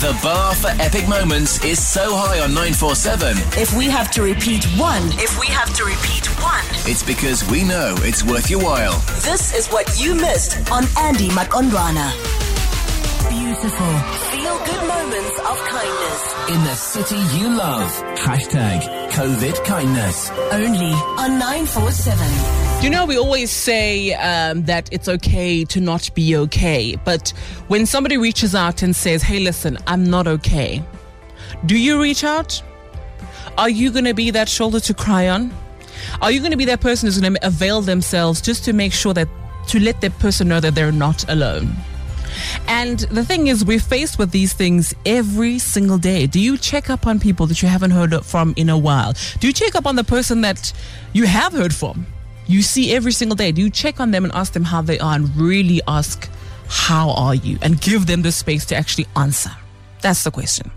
The bar for epic moments is so high on 947, If we have to repeat one, if we have to repeat one, it's because we know it's worth your while. this is what you missed on Andy Maqondwana. Beautiful. Feel good moments of kindness. In the city you love. Hashtag COVID kindness. Only on 947. You know, we always say um, that it's okay to not be okay. But when somebody reaches out and says, hey, listen, I'm not okay, do you reach out? Are you going to be that shoulder to cry on? Are you going to be that person who's going to avail themselves just to make sure that, to let that person know that they're not alone? And the thing is, we're faced with these things every single day. Do you check up on people that you haven't heard from in a while? Do you check up on the person that you have heard from? You see every single day. Do you check on them and ask them how they are and really ask, How are you? and give them the space to actually answer? That's the question.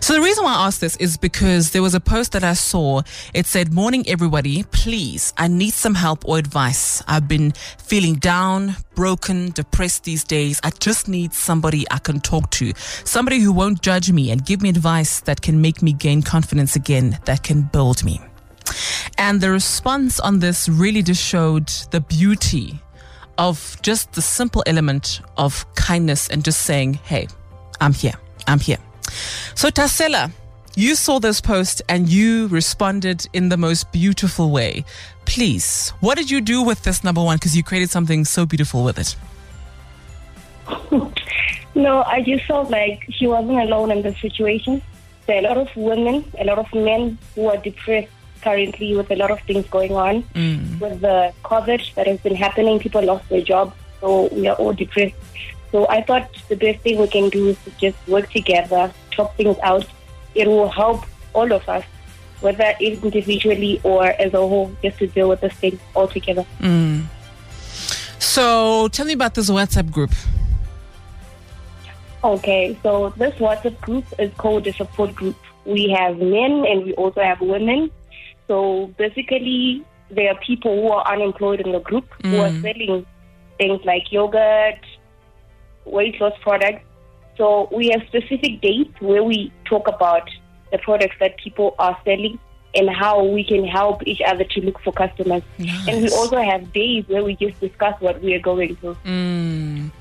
So the reason why I asked this is because there was a post that I saw. It said, Morning, everybody. Please, I need some help or advice. I've been feeling down, broken, depressed these days. I just need somebody I can talk to. Somebody who won't judge me and give me advice that can make me gain confidence again, that can build me. And the response on this really just showed the beauty of just the simple element of kindness and just saying, Hey, I'm here. I'm here. So, Tasela, you saw this post and you responded in the most beautiful way. Please, what did you do with this number one? Because you created something so beautiful with it. No, I just felt like she wasn't alone in the situation. There are a lot of women, a lot of men who are depressed currently with a lot of things going on. Mm. With the COVID that has been happening, people lost their jobs, so we are all depressed. So I thought the best thing we can do is to just work together, talk things out. It will help all of us, whether individually or as a whole, just to deal with this thing all together. Mm. So, tell me about this WhatsApp group. Okay, so this WhatsApp group is called a support group. We have men and we also have women. So basically, there are people who are unemployed in the group who are mm. selling things like yogurt, weight loss products. So we have specific dates where we talk about the products that people are selling and how we can help each other to look for customers. And we also have days where we just discuss what we are going through. Mm.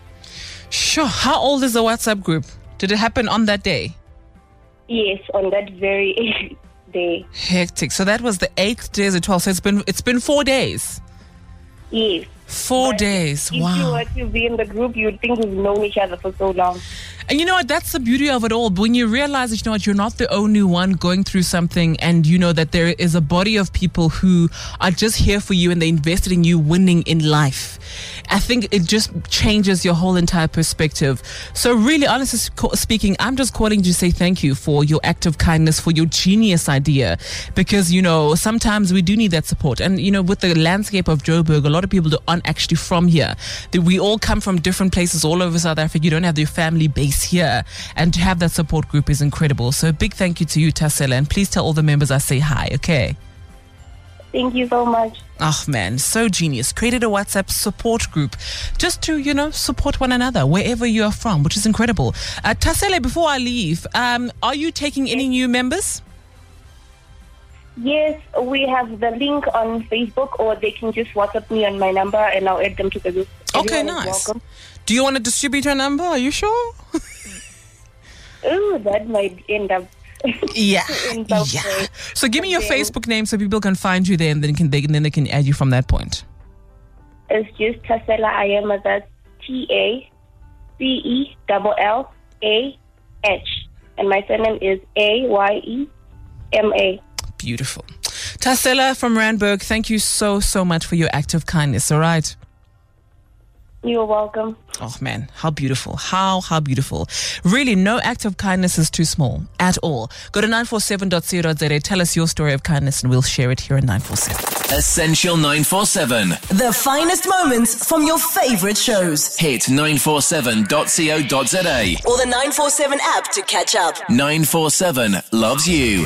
Sure. How old is the WhatsApp group? Did it happen on that day? Yes, on that very day. Hectic. So that was the eighth day of the 12th. So it's been it's been four days. Yes. Four But days. If you Wow. were to be in the group, you'd think we've known each other for so long. And you know what? That's the beauty of it all. When you realize that, you know what, you're not the only one going through something and you know that there is a body of people who are just here for you and they invested in you winning in life. I think it just changes your whole entire perspective. So really, honestly speaking, I'm just calling to say thank you for your act of kindness, for your genius idea. Because, you know, sometimes we do need that support. And, you know, with the landscape of Joburg, a lot of people that aren't actually from here. That we all come from different places all over South Africa. You don't have your family base here. And to have that support group is incredible. So a big thank you to you, Tassela. And please tell all the members I say hi, okay? Thank you so much. Oh man, so genius. Created a WhatsApp support group just to, you know, support one another wherever you are from, which is incredible. Uh, Tassele, before I leave, um, are you taking any new members? Yes, we have the link on Facebook, or they can just WhatsApp me on my number and I'll add them to the group. Okay, Everyone nice. Do you want to distribute your number? Are you sure? oh, that might end up. Yeah. Yeah. way. So give me your Okay. Facebook name so people can find you there and then can they then they can add you from that point. It's just Tasela Ayama. That's T A C E double L A H, and my surname is A Y E M A. Beautiful. Tassela from Randburg, thank you so, so much for your act of kindness, all right? You're welcome. Oh man, how beautiful. How, how beautiful. Really, no act of kindness is too small at all. Go to 947.co.za, tell us your story of kindness, and we'll share it here in 947. Essential 947. The finest moments from your favorite shows. Hit 947.co.za. Or the 947 app to catch up. 947 loves you.